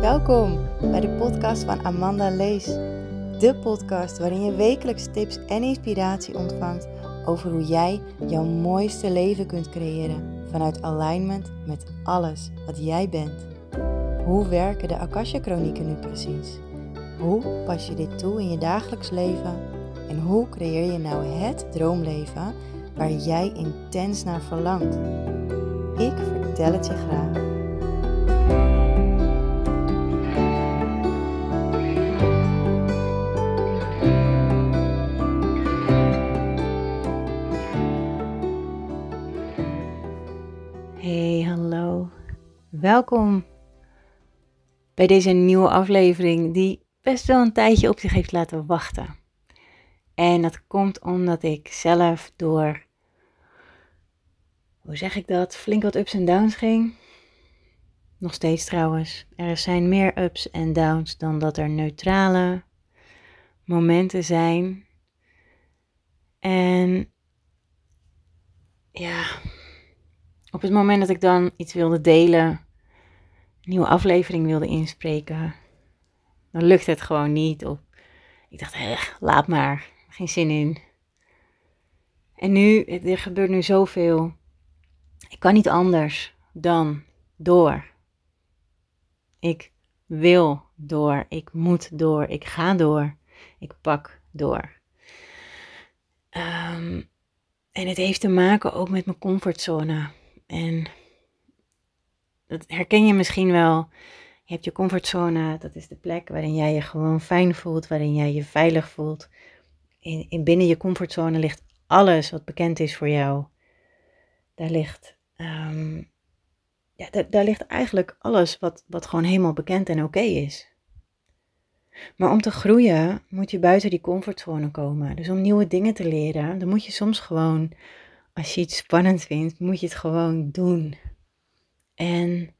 Welkom bij de podcast van Amanda Lees. De podcast waarin je wekelijks tips en inspiratie ontvangt over hoe jij jouw mooiste leven kunt creëren vanuit alignment met alles wat jij bent. Hoe werken de Akasha-chronieken nu precies? Hoe pas je dit toe in je dagelijks leven? En hoe creëer je nou het droomleven waar jij intens naar verlangt? Ik vertel je graag. Hey, hallo. Welkom bij deze nieuwe aflevering die best wel een tijdje op zich heeft laten wachten. En dat komt omdat ik zelf door, hoe zeg ik dat, flink wat ups en downs ging. Nog steeds trouwens. Er zijn meer ups en downs dan dat er neutrale momenten zijn. En ja, op het moment dat ik dan iets wilde delen, een nieuwe aflevering wilde inspreken, dan lukt het gewoon niet. Of ik dacht, laat maar, geen zin in. En nu, er gebeurt nu zoveel. Ik kan niet anders dan door. Ik wil door, ik moet door, ik ga door, ik pak door. Um, en het heeft te maken ook met mijn comfortzone. En dat herken je misschien wel. Je hebt je comfortzone, dat is de plek waarin jij je gewoon fijn voelt, waarin jij je veilig voelt. In binnen je comfortzone ligt alles wat bekend is voor jou. Daar ligt, um, ja, daar, ligt eigenlijk alles wat, wat gewoon helemaal bekend en oké is. Maar om te groeien moet je buiten die comfortzone komen. Dus om nieuwe dingen te leren, dan moet je soms gewoon als je iets spannend vindt, moet je het gewoon doen. En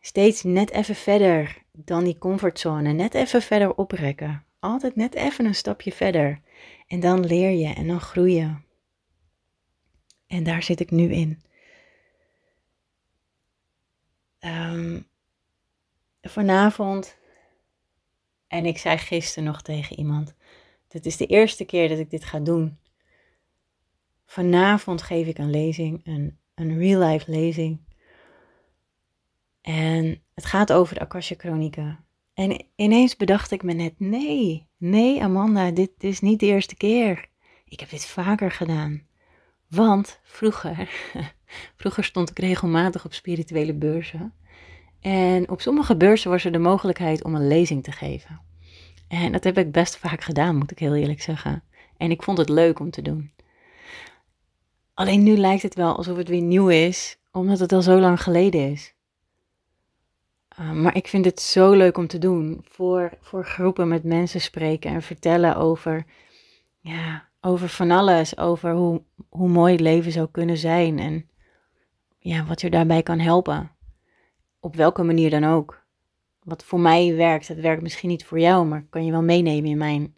steeds net even verder dan die comfortzone, net even verder oprekken. Altijd net even een stapje verder. En dan leer je en dan groei je. En daar zit ik nu in. Um, vanavond, en ik zei gisteren nog tegen iemand, dit is de eerste keer dat ik dit ga doen. Vanavond geef ik een lezing, een, een real life lezing. En het gaat over de Akasha Chronieken. En ineens bedacht ik me net, nee, nee Amanda, dit is niet de eerste keer. Ik heb dit vaker gedaan. Want vroeger, vroeger stond ik regelmatig op spirituele beurzen. En op sommige beurzen was er de mogelijkheid om een lezing te geven. En dat heb ik best vaak gedaan, moet ik heel eerlijk zeggen. En ik vond het leuk om te doen. Alleen nu lijkt het wel alsof het weer nieuw is, omdat het al zo lang geleden is. Uh, maar ik vind het zo leuk om te doen. Voor, voor groepen met mensen spreken en vertellen over, ja, over van alles. Over hoe, hoe mooi het leven zou kunnen zijn. En ja, wat je daarbij kan helpen. Op welke manier dan ook. Wat voor mij werkt, dat werkt misschien niet voor jou, maar kan je wel meenemen in mijn,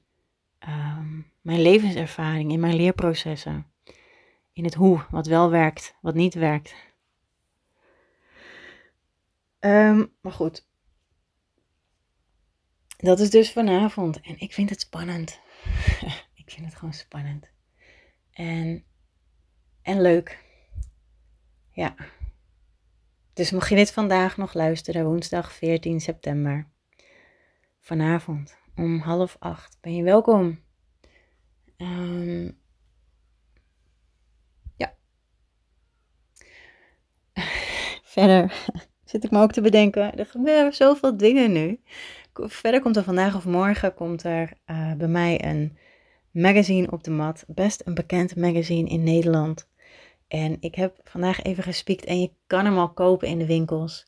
uh, mijn levenservaring, in mijn leerprocessen in het hoe, wat wel werkt, wat niet werkt. Um, maar goed. Dat is dus vanavond. En ik vind het spannend. ik vind het gewoon spannend. En, en leuk. Ja. Dus mocht je dit vandaag nog luisteren, woensdag 14 september. Vanavond om half acht ben je welkom. Um, Verder zit ik me ook te bedenken, er gebeuren zoveel dingen nu. Verder komt er vandaag of morgen komt er uh, bij mij een magazine op de mat. Best een bekend magazine in Nederland. En ik heb vandaag even gespiekt en je kan hem al kopen in de winkels.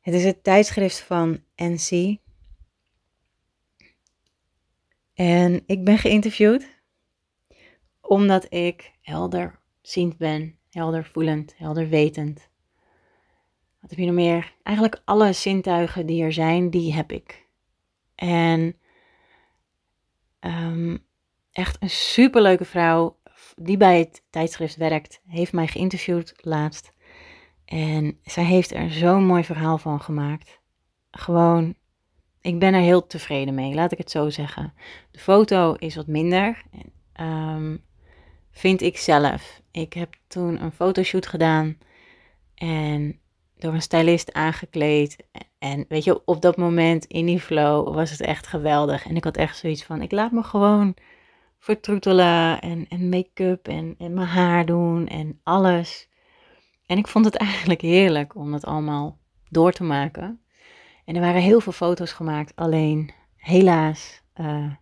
Het is het tijdschrift van NC. En ik ben geïnterviewd omdat ik helderziend ben helder voelend, helder wetend. Wat heb je nog meer? Eigenlijk alle zintuigen die er zijn, die heb ik. En um, echt een superleuke vrouw die bij het tijdschrift werkt, heeft mij geïnterviewd laatst. En zij heeft er zo'n mooi verhaal van gemaakt. Gewoon, ik ben er heel tevreden mee, laat ik het zo zeggen. De foto is wat minder, um, vind ik zelf. Ik heb toen een fotoshoot gedaan en door een stylist aangekleed. En weet je, op dat moment in die flow was het echt geweldig. En ik had echt zoiets van, ik laat me gewoon vertroetelen en, en make-up en, en mijn haar doen en alles. En ik vond het eigenlijk heerlijk om dat allemaal door te maken. En er waren heel veel foto's gemaakt, alleen helaas uh,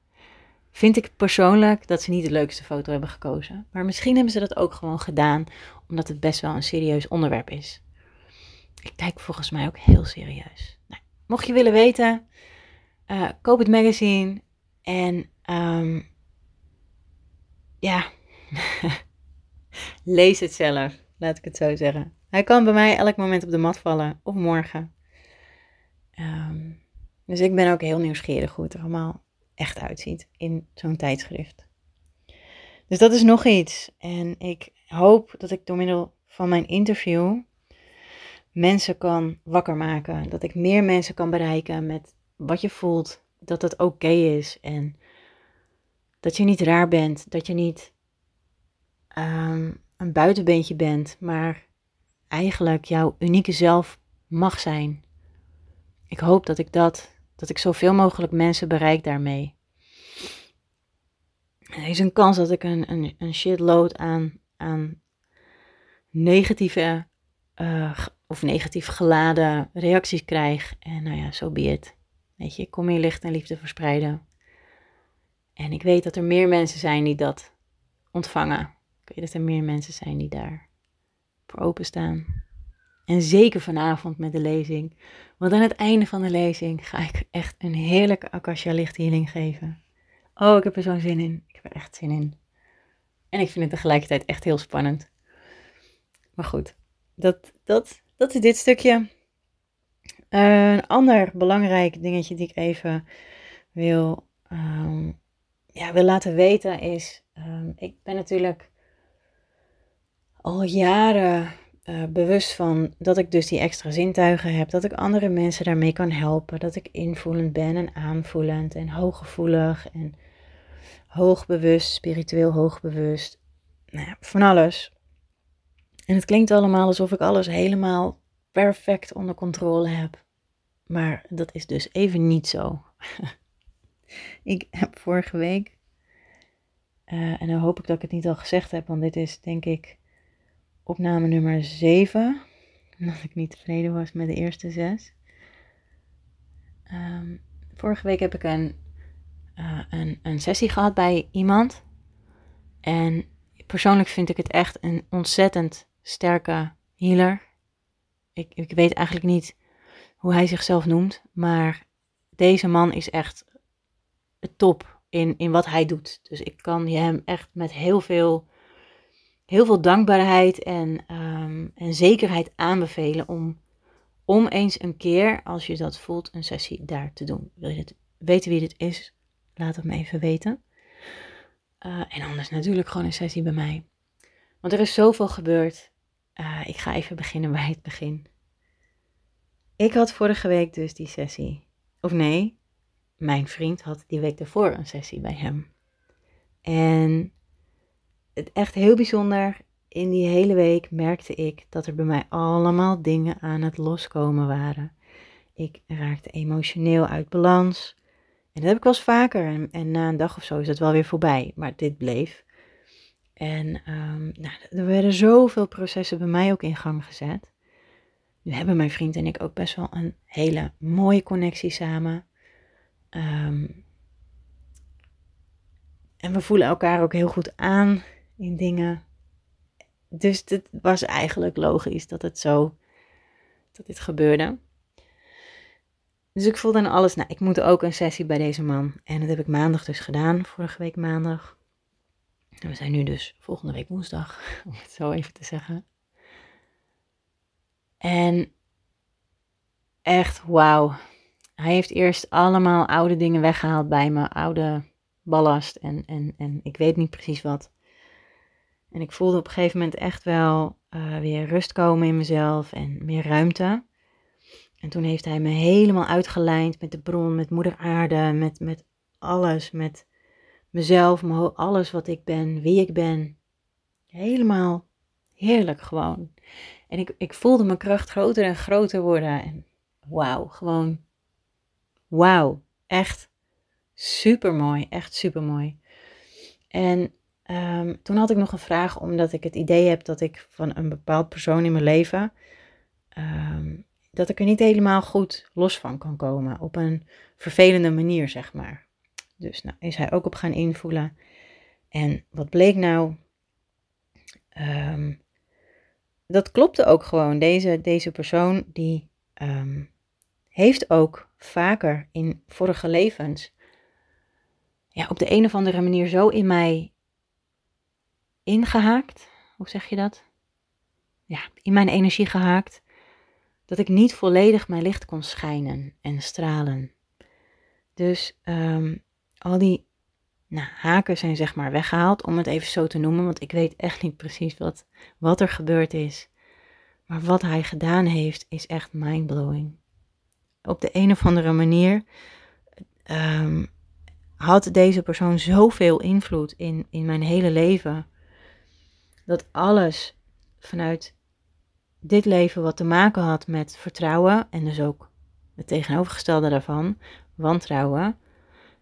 vind ik persoonlijk dat ze niet de leukste foto hebben gekozen. Maar misschien hebben ze dat ook gewoon gedaan, omdat het best wel een serieus onderwerp is. Ik kijk volgens mij ook heel serieus. Nou, mocht je willen weten, uh, koop het magazine en um, ja, lees het zelf, laat ik het zo zeggen. Hij kan bij mij elk moment op de mat vallen of morgen. Um, dus ik ben ook heel nieuwsgierig hoe het er allemaal echt uitziet in zo'n tijdschrift. Dus dat is nog iets. En ik hoop dat ik door middel van mijn interview mensen kan wakker maken. Dat ik meer mensen kan bereiken met wat je voelt. Dat het oké is. En dat je niet raar bent. Dat je niet um, een buitenbeentje bent. Maar eigenlijk jouw unieke zelf mag zijn. Ik hoop dat ik dat, dat ik zoveel mogelijk mensen bereik daarmee. Er is een kans dat ik een, een, een shitload aan, aan negatieve uh, of negatief geladen reacties krijg. En nou ja, zo so be. Weet je, ik kom hier licht en liefde verspreiden. En ik weet dat er meer mensen zijn die dat ontvangen. Ik weet dat er meer mensen zijn die daar voor openstaan. En zeker vanavond met de lezing. Want aan het einde van de lezing ga ik echt een heerlijke Akasha lichthealing geven. Oh, ik heb er zo'n zin in. Ik heb er echt zin in. En ik vind het tegelijkertijd echt heel spannend. Maar goed, dat, dat, dat is dit stukje. een ander belangrijk dingetje die ik even wil, um, ja, wil laten weten is... Um, ik ben natuurlijk al jaren uh, bewust van dat ik dus die extra zintuigen heb, dat ik andere mensen daarmee kan helpen, dat ik invoelend ben en aanvoelend en hooggevoelig en hoogbewust, spiritueel hoogbewust, nou ja, van alles. En het klinkt allemaal alsof ik alles helemaal perfect onder controle heb, maar dat is dus even niet zo. ik heb vorige week, uh, en dan hoop ik dat ik het niet al gezegd heb, want dit is denk ik opname nummer 7. Omdat ik niet tevreden was met de eerste zes. Ehm, vorige week heb ik een, uh, een, een sessie gehad bij iemand. En persoonlijk vind ik het echt een ontzettend sterke healer. Ik, ik weet eigenlijk niet hoe hij zichzelf noemt. Maar deze man is echt top in, in wat hij doet. Dus ik kan je hem echt met heel veel heel veel dankbaarheid en, um, en zekerheid aanbevelen om, om eens een keer, als je dat voelt, een sessie daar te doen. Wil je weten wie dit is? Laat het me even weten. Uh, en anders natuurlijk gewoon een sessie bij mij. Want er is zoveel gebeurd. Uh, ik ga even beginnen bij het begin. Ik had vorige week dus die sessie. Of nee, mijn vriend had die week daarvoor een sessie bij hem. En het echt heel bijzonder. In die hele week merkte ik dat er bij mij allemaal dingen aan het loskomen waren. Ik raakte emotioneel uit balans. En dat heb ik wel eens vaker. En, en na een dag of zo is dat wel weer voorbij. Maar dit bleef. En um, nou, er werden zoveel processen bij mij ook in gang gezet. Nu hebben mijn vriend en ik ook best wel een hele mooie connectie samen. Um, en we voelen elkaar ook heel goed aan in dingen. Dus het was eigenlijk logisch dat het zo, dat dit gebeurde. Dus ik voelde aan alles, nou, ik moet ook een sessie bij deze man. En dat heb ik maandag dus gedaan, vorige week maandag. En we zijn nu dus volgende week woensdag, om het zo even te zeggen. En echt, wauw. Hij heeft eerst allemaal oude dingen weggehaald bij me, oude ballast en, en, en ik weet niet precies wat. En ik voelde op een gegeven moment echt wel uh, weer rust komen in mezelf en meer ruimte. En toen heeft hij me helemaal uitgelijnd met de bron, met moeder aarde, met, met alles, met mezelf, alles wat ik ben, wie ik ben. Helemaal heerlijk gewoon. En ik, ik voelde mijn kracht groter en groter worden. En wauw, gewoon wauw. Echt super mooi, echt super mooi. En Ehm, toen had ik nog een vraag, omdat ik het idee heb dat ik van een bepaald persoon in mijn leven, ehm, dat ik er niet helemaal goed los van kan komen. Op een vervelende manier, zeg maar. Dus nou, is hij ook op gaan invoelen. En wat bleek nou? Ehm, dat klopte ook gewoon. Deze, deze persoon die heeft ook vaker in vorige levens ja, op de een of andere manier zo in mij ingehaakt. Hoe zeg je dat? Ja, in mijn energie gehaakt. Dat ik niet volledig mijn licht kon schijnen en stralen. Dus ehm, al die nou, haken zijn zeg maar weggehaald, om het even zo te noemen. Want ik weet echt niet precies wat, wat er gebeurd is. Maar wat hij gedaan heeft, is echt mindblowing. Op de een of andere manier um, had deze persoon zoveel invloed in, in mijn hele leven dat alles vanuit dit leven wat te maken had met vertrouwen en dus ook het tegenovergestelde daarvan, wantrouwen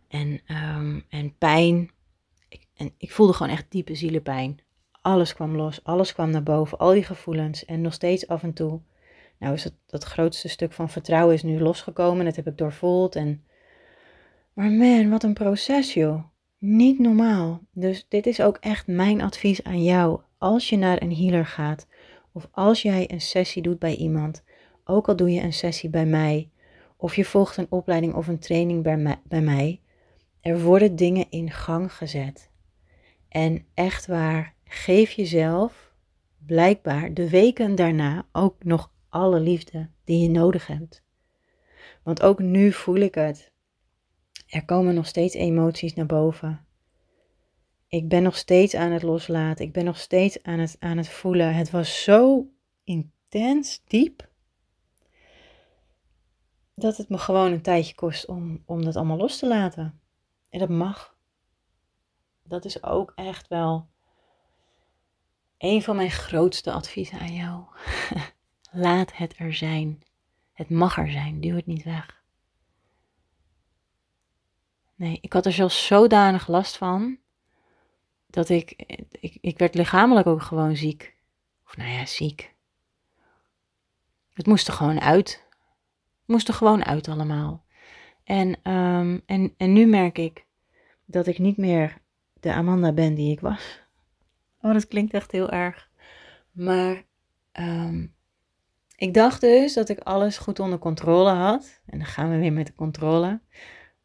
en, um, en pijn. Ik, en ik voelde gewoon echt diepe zielenpijn. Alles kwam los, alles kwam naar boven, al die gevoelens en nog steeds af en toe. Nou is het, dat grootste stuk van vertrouwen is nu losgekomen, dat heb ik doorvoeld en... Maar man, wat een proces joh. Niet normaal. Dus dit is ook echt mijn advies aan jou als je naar een healer gaat of als jij een sessie doet bij iemand, ook al doe je een sessie bij mij of je volgt een opleiding of een training bij bij mij er worden dingen in gang gezet. En echt waar, geef jezelf blijkbaar de weken daarna ook nog alle liefde die je nodig hebt. Want ook nu voel ik het. Er komen nog steeds emoties naar boven. Ik ben nog steeds aan het loslaten. Ik ben nog steeds aan het, aan het voelen. Het was zo intens, diep, dat het me gewoon een tijdje kost om, om dat allemaal los te laten. En dat mag. Dat is ook echt wel een van mijn grootste adviezen aan jou. Laat het er zijn. Het mag er zijn. Duw het niet weg. Nee, ik had er zelfs zodanig last van dat ik, ik, ik werd lichamelijk ook gewoon ziek. Of nou ja, ziek. Het moest er gewoon uit. Het moest er gewoon uit allemaal. En, um, en, en nu merk ik dat ik niet meer de Amanda ben die ik was. Oh, dat klinkt echt heel erg. Maar um, ik dacht dus dat ik alles goed onder controle had. En dan gaan we weer met de controle.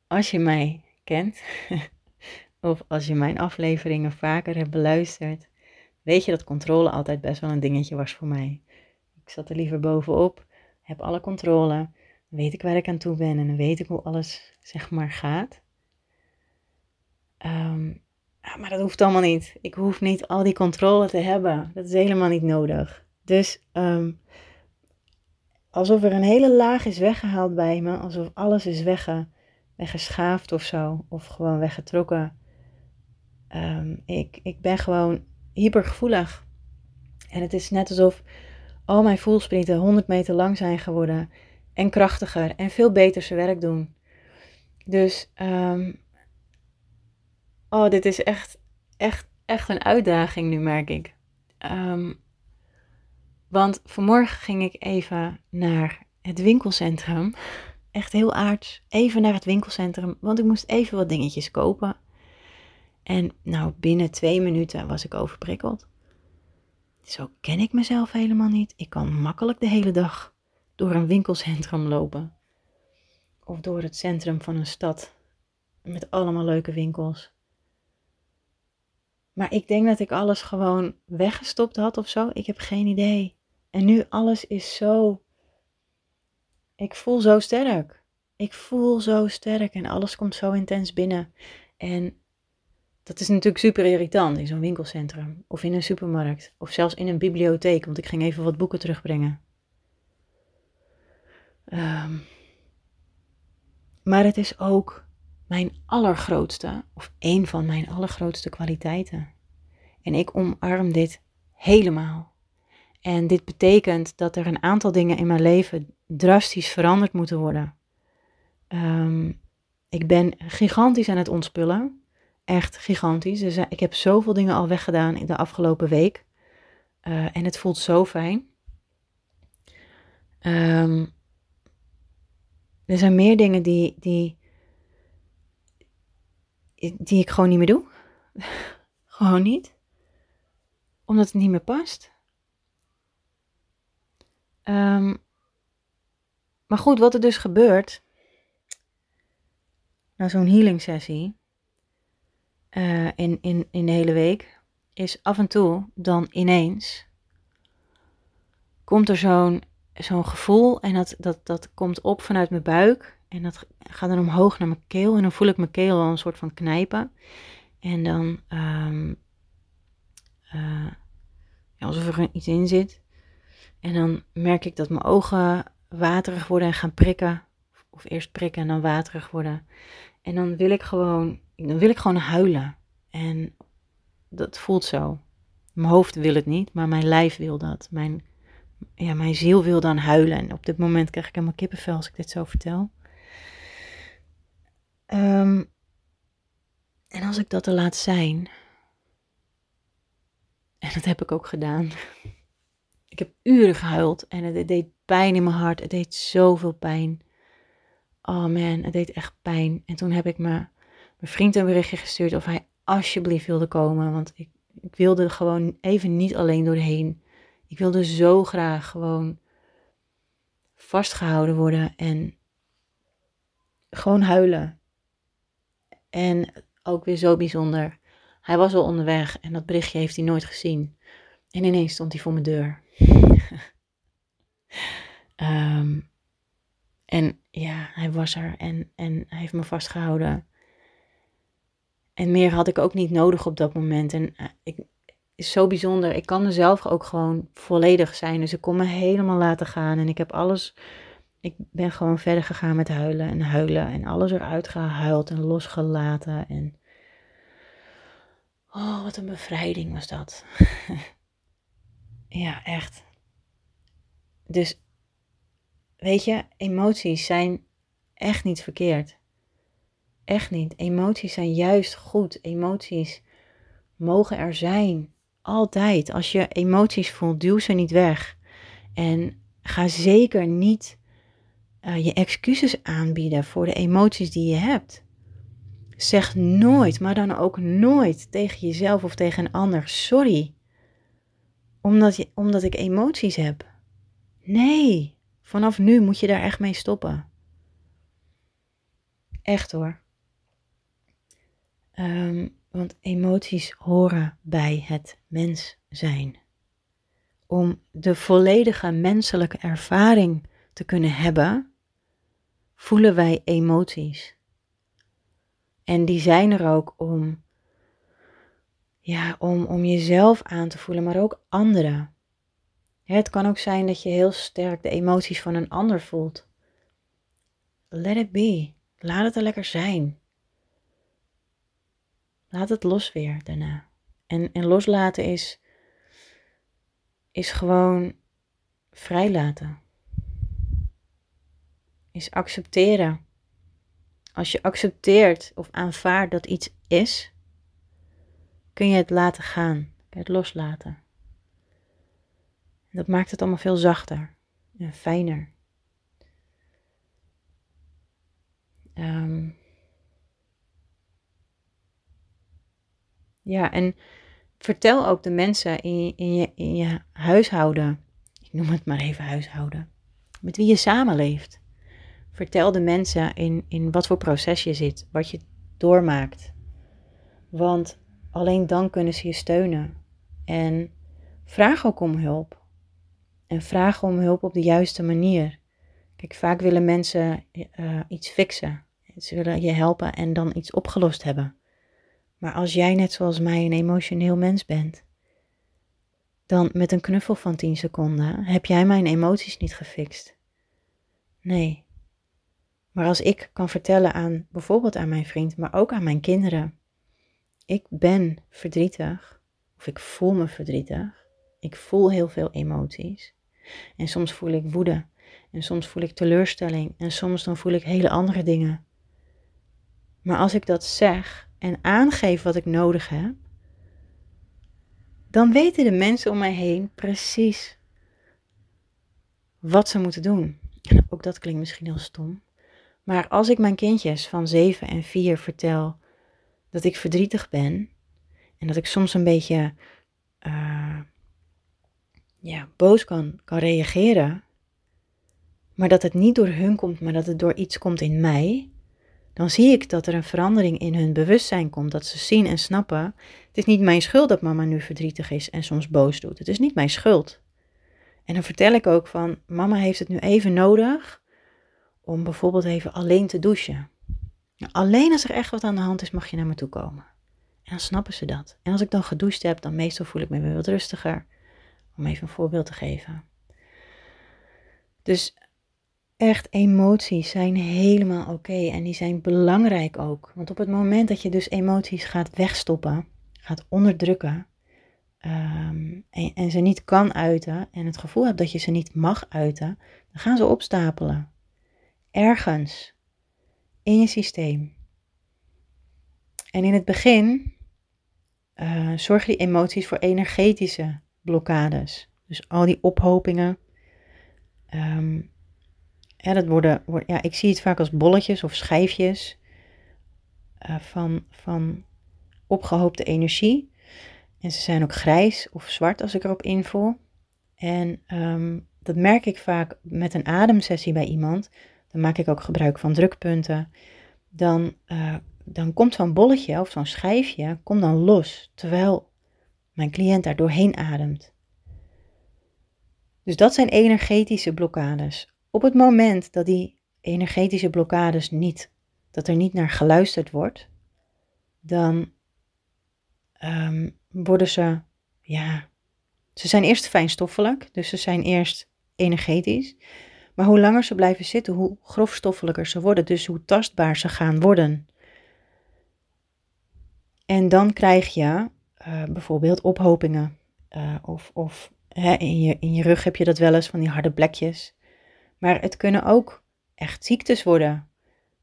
Als je mij kent, of als je mijn afleveringen vaker hebt beluisterd, weet je dat controle altijd best wel een dingetje was voor mij. Ik zat er liever bovenop, heb alle controle, weet ik waar ik aan toe ben en dan weet ik hoe alles zeg maar gaat. Um, maar dat hoeft allemaal niet. Ik hoef niet al die controle te hebben. Dat is helemaal niet nodig. Dus um, alsof er een hele laag is weggehaald bij me, alsof alles is wegge, weggeschaafd of zo, of gewoon weggetrokken. Um, ik, ik ben gewoon hypergevoelig. En het is net alsof al mijn voelsprieten 100 meter lang zijn geworden. En krachtiger en veel beter zijn werk doen. Dus, um, oh, dit is echt, echt, echt een uitdaging nu, merk ik. Um, want vanmorgen ging ik even naar het winkelcentrum. Echt heel aards. Even naar het winkelcentrum, want ik moest even wat dingetjes kopen. En nou, binnen twee minuten was ik overprikkeld. Zo ken ik mezelf helemaal niet. Ik kan makkelijk de hele dag door een winkelcentrum lopen. Of door het centrum van een stad met allemaal leuke winkels. Maar ik denk dat ik alles gewoon weggestopt had of zo. Ik heb geen idee. En nu alles is zo. Ik voel zo sterk. Ik voel zo sterk en alles komt zo intens binnen. En dat is natuurlijk super irritant in zo'n winkelcentrum of in een supermarkt of zelfs in een bibliotheek, want ik ging even wat boeken terugbrengen. Ehm, maar het is ook mijn allergrootste, of een van mijn allergrootste kwaliteiten. En ik omarm dit helemaal. En dit betekent dat er een aantal dingen in mijn leven drastisch veranderd moeten worden. Ehm, ik ben gigantisch aan het ontspullen. Echt gigantisch. Dus ik heb zoveel dingen al weggedaan in de afgelopen week. Uh, en het voelt zo fijn. Um, er zijn meer dingen die, die, die ik gewoon niet meer doe. gewoon niet. Omdat het niet meer past. Um, maar goed, wat er dus gebeurt na zo'n healing sessie uh, in, in, in de hele week, is af en toe dan ineens komt er zo'n zo'n gevoel en dat, dat, dat komt op vanuit mijn buik en dat gaat dan omhoog naar mijn keel en dan voel ik mijn keel al een soort van knijpen en dan um, uh, ja, alsof er iets in zit en dan merk ik dat mijn ogen waterig worden en gaan prikken of eerst prikken en dan waterig worden en dan wil ik gewoon dan wil ik gewoon huilen en dat voelt zo mijn hoofd wil het niet, maar mijn lijf wil dat. Mijn ja, mijn ziel wil dan huilen. En op dit moment krijg ik helemaal kippenvel als ik dit zo vertel. Um, en als ik dat er laat zijn, en dat heb ik ook gedaan. Ik heb uren gehuild en het deed pijn in mijn hart. Het deed zoveel pijn. Oh man, het deed echt pijn. En toen heb ik me, mijn vriend een berichtje gestuurd of hij alsjeblieft wilde komen. Want ik, ik wilde gewoon even niet alleen doorheen. Ik wilde zo graag gewoon vastgehouden worden en gewoon huilen. En ook weer zo bijzonder. Hij was al onderweg en dat berichtje heeft hij nooit gezien. En ineens stond hij voor mijn deur. Ehm, en ja, hij was er en, en hij heeft me vastgehouden. En meer had ik ook niet nodig op dat moment. En eh, ik, is zo bijzonder. Ik kan mezelf ook gewoon volledig zijn. Dus ik kon me helemaal laten gaan. En ik heb alles. Ik ben gewoon verder gegaan met huilen en huilen. En alles eruit gehuild en losgelaten. En. Oh, wat een bevrijding was dat. ja, echt. Dus. Weet je, emoties zijn echt niet verkeerd. Echt niet. Emoties zijn juist goed. Emoties mogen er zijn. Altijd. Als je emoties voelt, duw ze niet weg. En ga zeker niet uh, je excuses aanbieden voor de emoties die je hebt. Zeg nooit, maar dan ook nooit tegen jezelf of tegen een ander: sorry. Omdat, je, omdat ik emoties heb. Nee, vanaf nu moet je daar echt mee stoppen. Echt hoor. Um, want emoties horen bij het mens zijn. Om de volledige menselijke ervaring te kunnen hebben, voelen wij emoties. En die zijn er ook om, ja, om, om jezelf aan te voelen, maar ook anderen. Het kan ook zijn dat je heel sterk de emoties van een ander voelt. Let it be. Laat het er lekker zijn. Laat het los weer daarna. En, en loslaten is, is gewoon vrijlaten. Is accepteren. Als je accepteert of aanvaardt dat iets is, kun je het laten gaan. Kun je het loslaten. dat maakt het allemaal veel zachter en fijner. Um, Ja, en vertel ook de mensen in, in, je, in je huishouden, ik noem het maar even huishouden, met wie je samenleeft. Vertel de mensen in, in wat voor proces je zit, wat je doormaakt. Want alleen dan kunnen ze je steunen. En vraag ook om hulp. En vraag om hulp op de juiste manier. Kijk, vaak willen mensen uh, iets fixen. Ze willen je helpen en dan iets opgelost hebben. Maar als jij net zoals mij een emotioneel mens bent, dan met een knuffel van 10 seconden heb jij mijn emoties niet gefixt. Nee. Maar als ik kan vertellen aan bijvoorbeeld aan mijn vriend, maar ook aan mijn kinderen, ik ben verdrietig of ik voel me verdrietig. Ik voel heel veel emoties. En soms voel ik woede en soms voel ik teleurstelling en soms dan voel ik hele andere dingen. Maar als ik dat zeg en aangeef wat ik nodig heb, dan weten de mensen om mij heen precies wat ze moeten doen. En ook dat klinkt misschien heel stom. Maar als ik mijn kindjes van 7 en 4 vertel dat ik verdrietig ben en dat ik soms een beetje uh, ja, boos kan, kan reageren, maar dat het niet door hun komt, maar dat het door iets komt in mij, dan zie ik dat er een verandering in hun bewustzijn komt. Dat ze zien en snappen: het is niet mijn schuld dat mama nu verdrietig is en soms boos doet. Het is niet mijn schuld. En dan vertel ik ook van: mama heeft het nu even nodig om bijvoorbeeld even alleen te douchen. Alleen als er echt wat aan de hand is, mag je naar me toe komen. En dan snappen ze dat. En als ik dan gedoucht heb, dan meestal voel ik me weer wat rustiger. Om even een voorbeeld te geven. Dus echt emoties zijn helemaal oké en die zijn belangrijk ook. Want op het moment dat je dus emoties gaat wegstoppen, gaat onderdrukken ehm, en, en, ze niet kan uiten en het gevoel hebt dat je ze niet mag uiten, dan gaan ze opstapelen. Ergens in je systeem. En in het begin uh, zorgen die emoties voor energetische blokkades. Dus al die ophopingen. Ja, dat worden, ja, ik zie het vaak als bolletjes of schijfjes uh, van, van opgehoopte energie. En ze zijn ook grijs of zwart als ik erop invul. En um, dat merk ik vaak met een ademsessie bij iemand. Dan maak ik ook gebruik van drukpunten. Dan, uh, dan komt zo'n bolletje of zo'n schijfje komt dan los, terwijl mijn cliënt daar doorheen ademt. Dus dat zijn energetische blokkades. Op het moment dat die energetische blokkades niet, dat er niet naar geluisterd wordt, dan um, worden ze, ja, ze zijn eerst fijnstoffelijk, dus ze zijn eerst energetisch. Maar hoe langer ze blijven zitten, hoe grofstoffelijker ze worden, dus hoe tastbaar ze gaan worden. En dan krijg je uh, bijvoorbeeld ophopingen. Uh, of of hè, in, je, in je rug heb je dat wel eens van die harde plekjes. Maar het kunnen ook echt ziektes worden.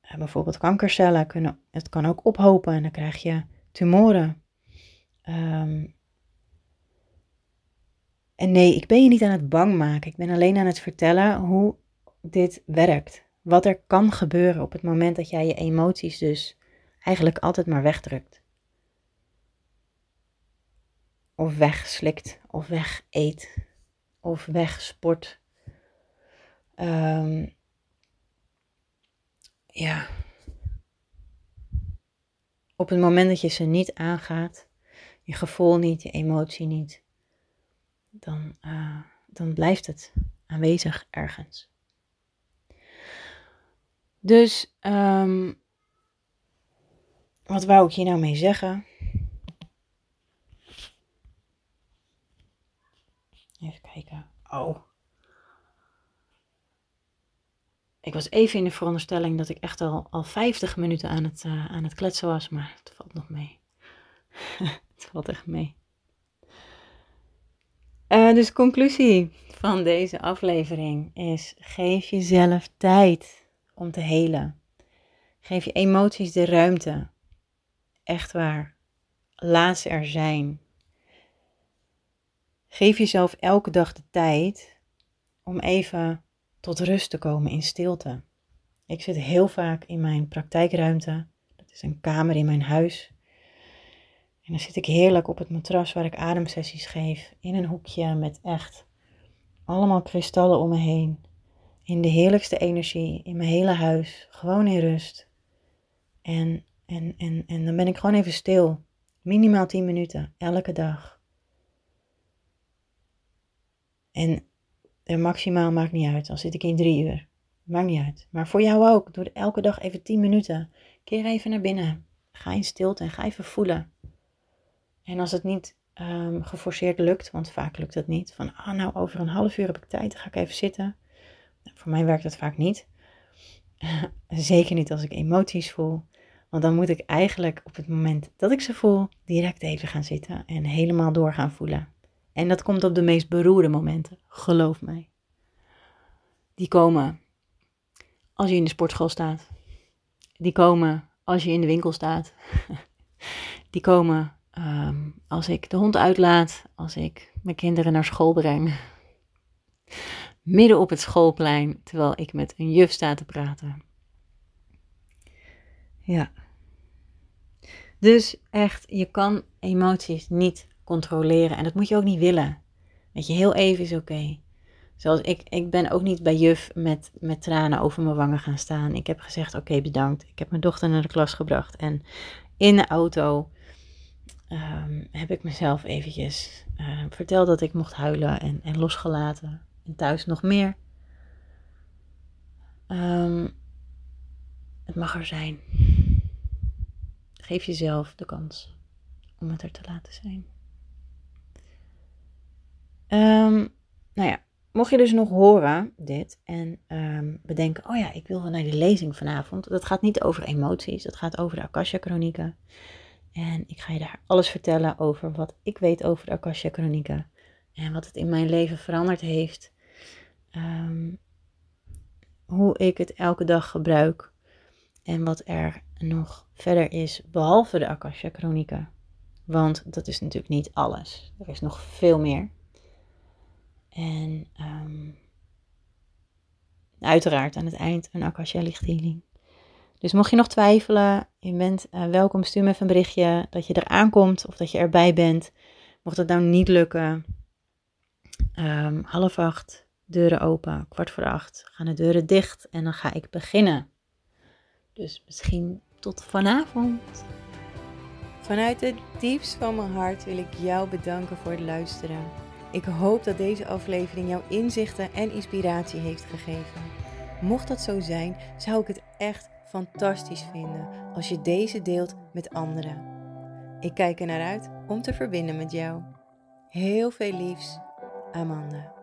Uh, bijvoorbeeld kankercellen kunnen, het kan ook ophopen en dan krijg je tumoren. Um, en nee, ik ben je niet aan het bang maken. Ik ben alleen aan het vertellen hoe dit werkt. Wat er kan gebeuren op het moment dat jij je emoties dus eigenlijk altijd maar wegdrukt. Of wegslikt, of wegeet, of wegsport. Um, ja. Op het moment dat je ze niet aangaat, je gevoel niet, je emotie niet, dan, uh, dan blijft het aanwezig ergens. Dus, um, wat wou ik hier nou mee zeggen? Even kijken. Oh. Ik was even in de veronderstelling dat ik echt al, al 50 minuten aan het, uh, aan het kletsen was, maar het valt nog mee. het valt echt mee. Uh, dus conclusie van deze aflevering is: geef jezelf tijd om te helen. Geef je emoties de ruimte. Echt waar. Laat ze er zijn. Geef jezelf elke dag de tijd om even tot rust te komen in stilte. Ik zit heel vaak in mijn praktijkruimte. Dat is een kamer in mijn huis. En dan zit ik heerlijk op het matras waar ik ademsessies geef. In een hoekje met echt allemaal kristallen om me heen. In de heerlijkste energie, in mijn hele huis. Gewoon in rust. En, en, en, en dan ben ik gewoon even stil. Minimaal 10 minuten, elke dag. En maximaal maakt niet uit. Dan zit ik in drie uur. Maakt niet uit. Maar voor jou ook. Doe elke dag even 10 minuten. Keer even naar binnen. Ga in stilte en ga even voelen. En als het niet um, geforceerd lukt, want vaak lukt dat niet. Van, ah nou, over een half uur heb ik tijd, dan ga ik even zitten. Nou, voor mij werkt dat vaak niet. Zeker niet als ik emoties voel. Want dan moet ik eigenlijk op het moment dat ik ze voel, direct even gaan zitten en helemaal door gaan voelen. En dat komt op de meest beroerde momenten, geloof mij. Die komen als je in de sportschool staat. Die komen als je in de winkel staat. Die komen um, als ik de hond uitlaat, als ik mijn kinderen naar school breng. Midden op het schoolplein, terwijl ik met een juf sta te praten. Ja. Dus echt, je kan emoties niet controleren en dat moet je ook niet willen. Weet je, heel even is oké. Zoals ik, ik ben ook niet bij juf met, met tranen over mijn wangen gaan staan. Ik heb gezegd, oké, bedankt. Ik heb mijn dochter naar de klas gebracht. En in de auto um, heb ik mezelf eventjes uh, verteld dat ik mocht huilen en, en losgelaten. En thuis nog meer. Um, het mag er zijn. Geef jezelf de kans om het er te laten zijn. Um, nou ja, mocht je dus nog horen dit en bedenken, oh ja, ik wil wel naar die lezing vanavond. Dat gaat niet over emoties, dat gaat over de Akasha-chronieken. En ik ga je daar alles vertellen over wat ik weet over de Akasha Chronieken. En wat het in mijn leven veranderd heeft. Ehm, hoe ik het elke dag gebruik. En wat er nog verder is behalve de Akasha Chronieken. Want dat is natuurlijk niet alles. Er is nog veel meer. En um, uiteraard aan het eind een Akasha lichthealing. Dus mocht je nog twijfelen, je bent uh, welkom, stuur me even een berichtje dat je er aankomt of dat je erbij bent. Mocht het nou niet lukken, um, half acht, deuren open, kwart voor acht, gaan de deuren dicht en dan ga ik beginnen. Dus misschien tot vanavond. Vanuit het diepst van mijn hart wil ik jou bedanken voor het luisteren. Ik hoop dat deze aflevering jouw inzichten en inspiratie heeft gegeven. Mocht dat zo zijn, zou ik het echt fantastisch vinden als je deze deelt met anderen. Ik kijk er naar uit om te verbinden met jou. Heel veel liefs, Amanda.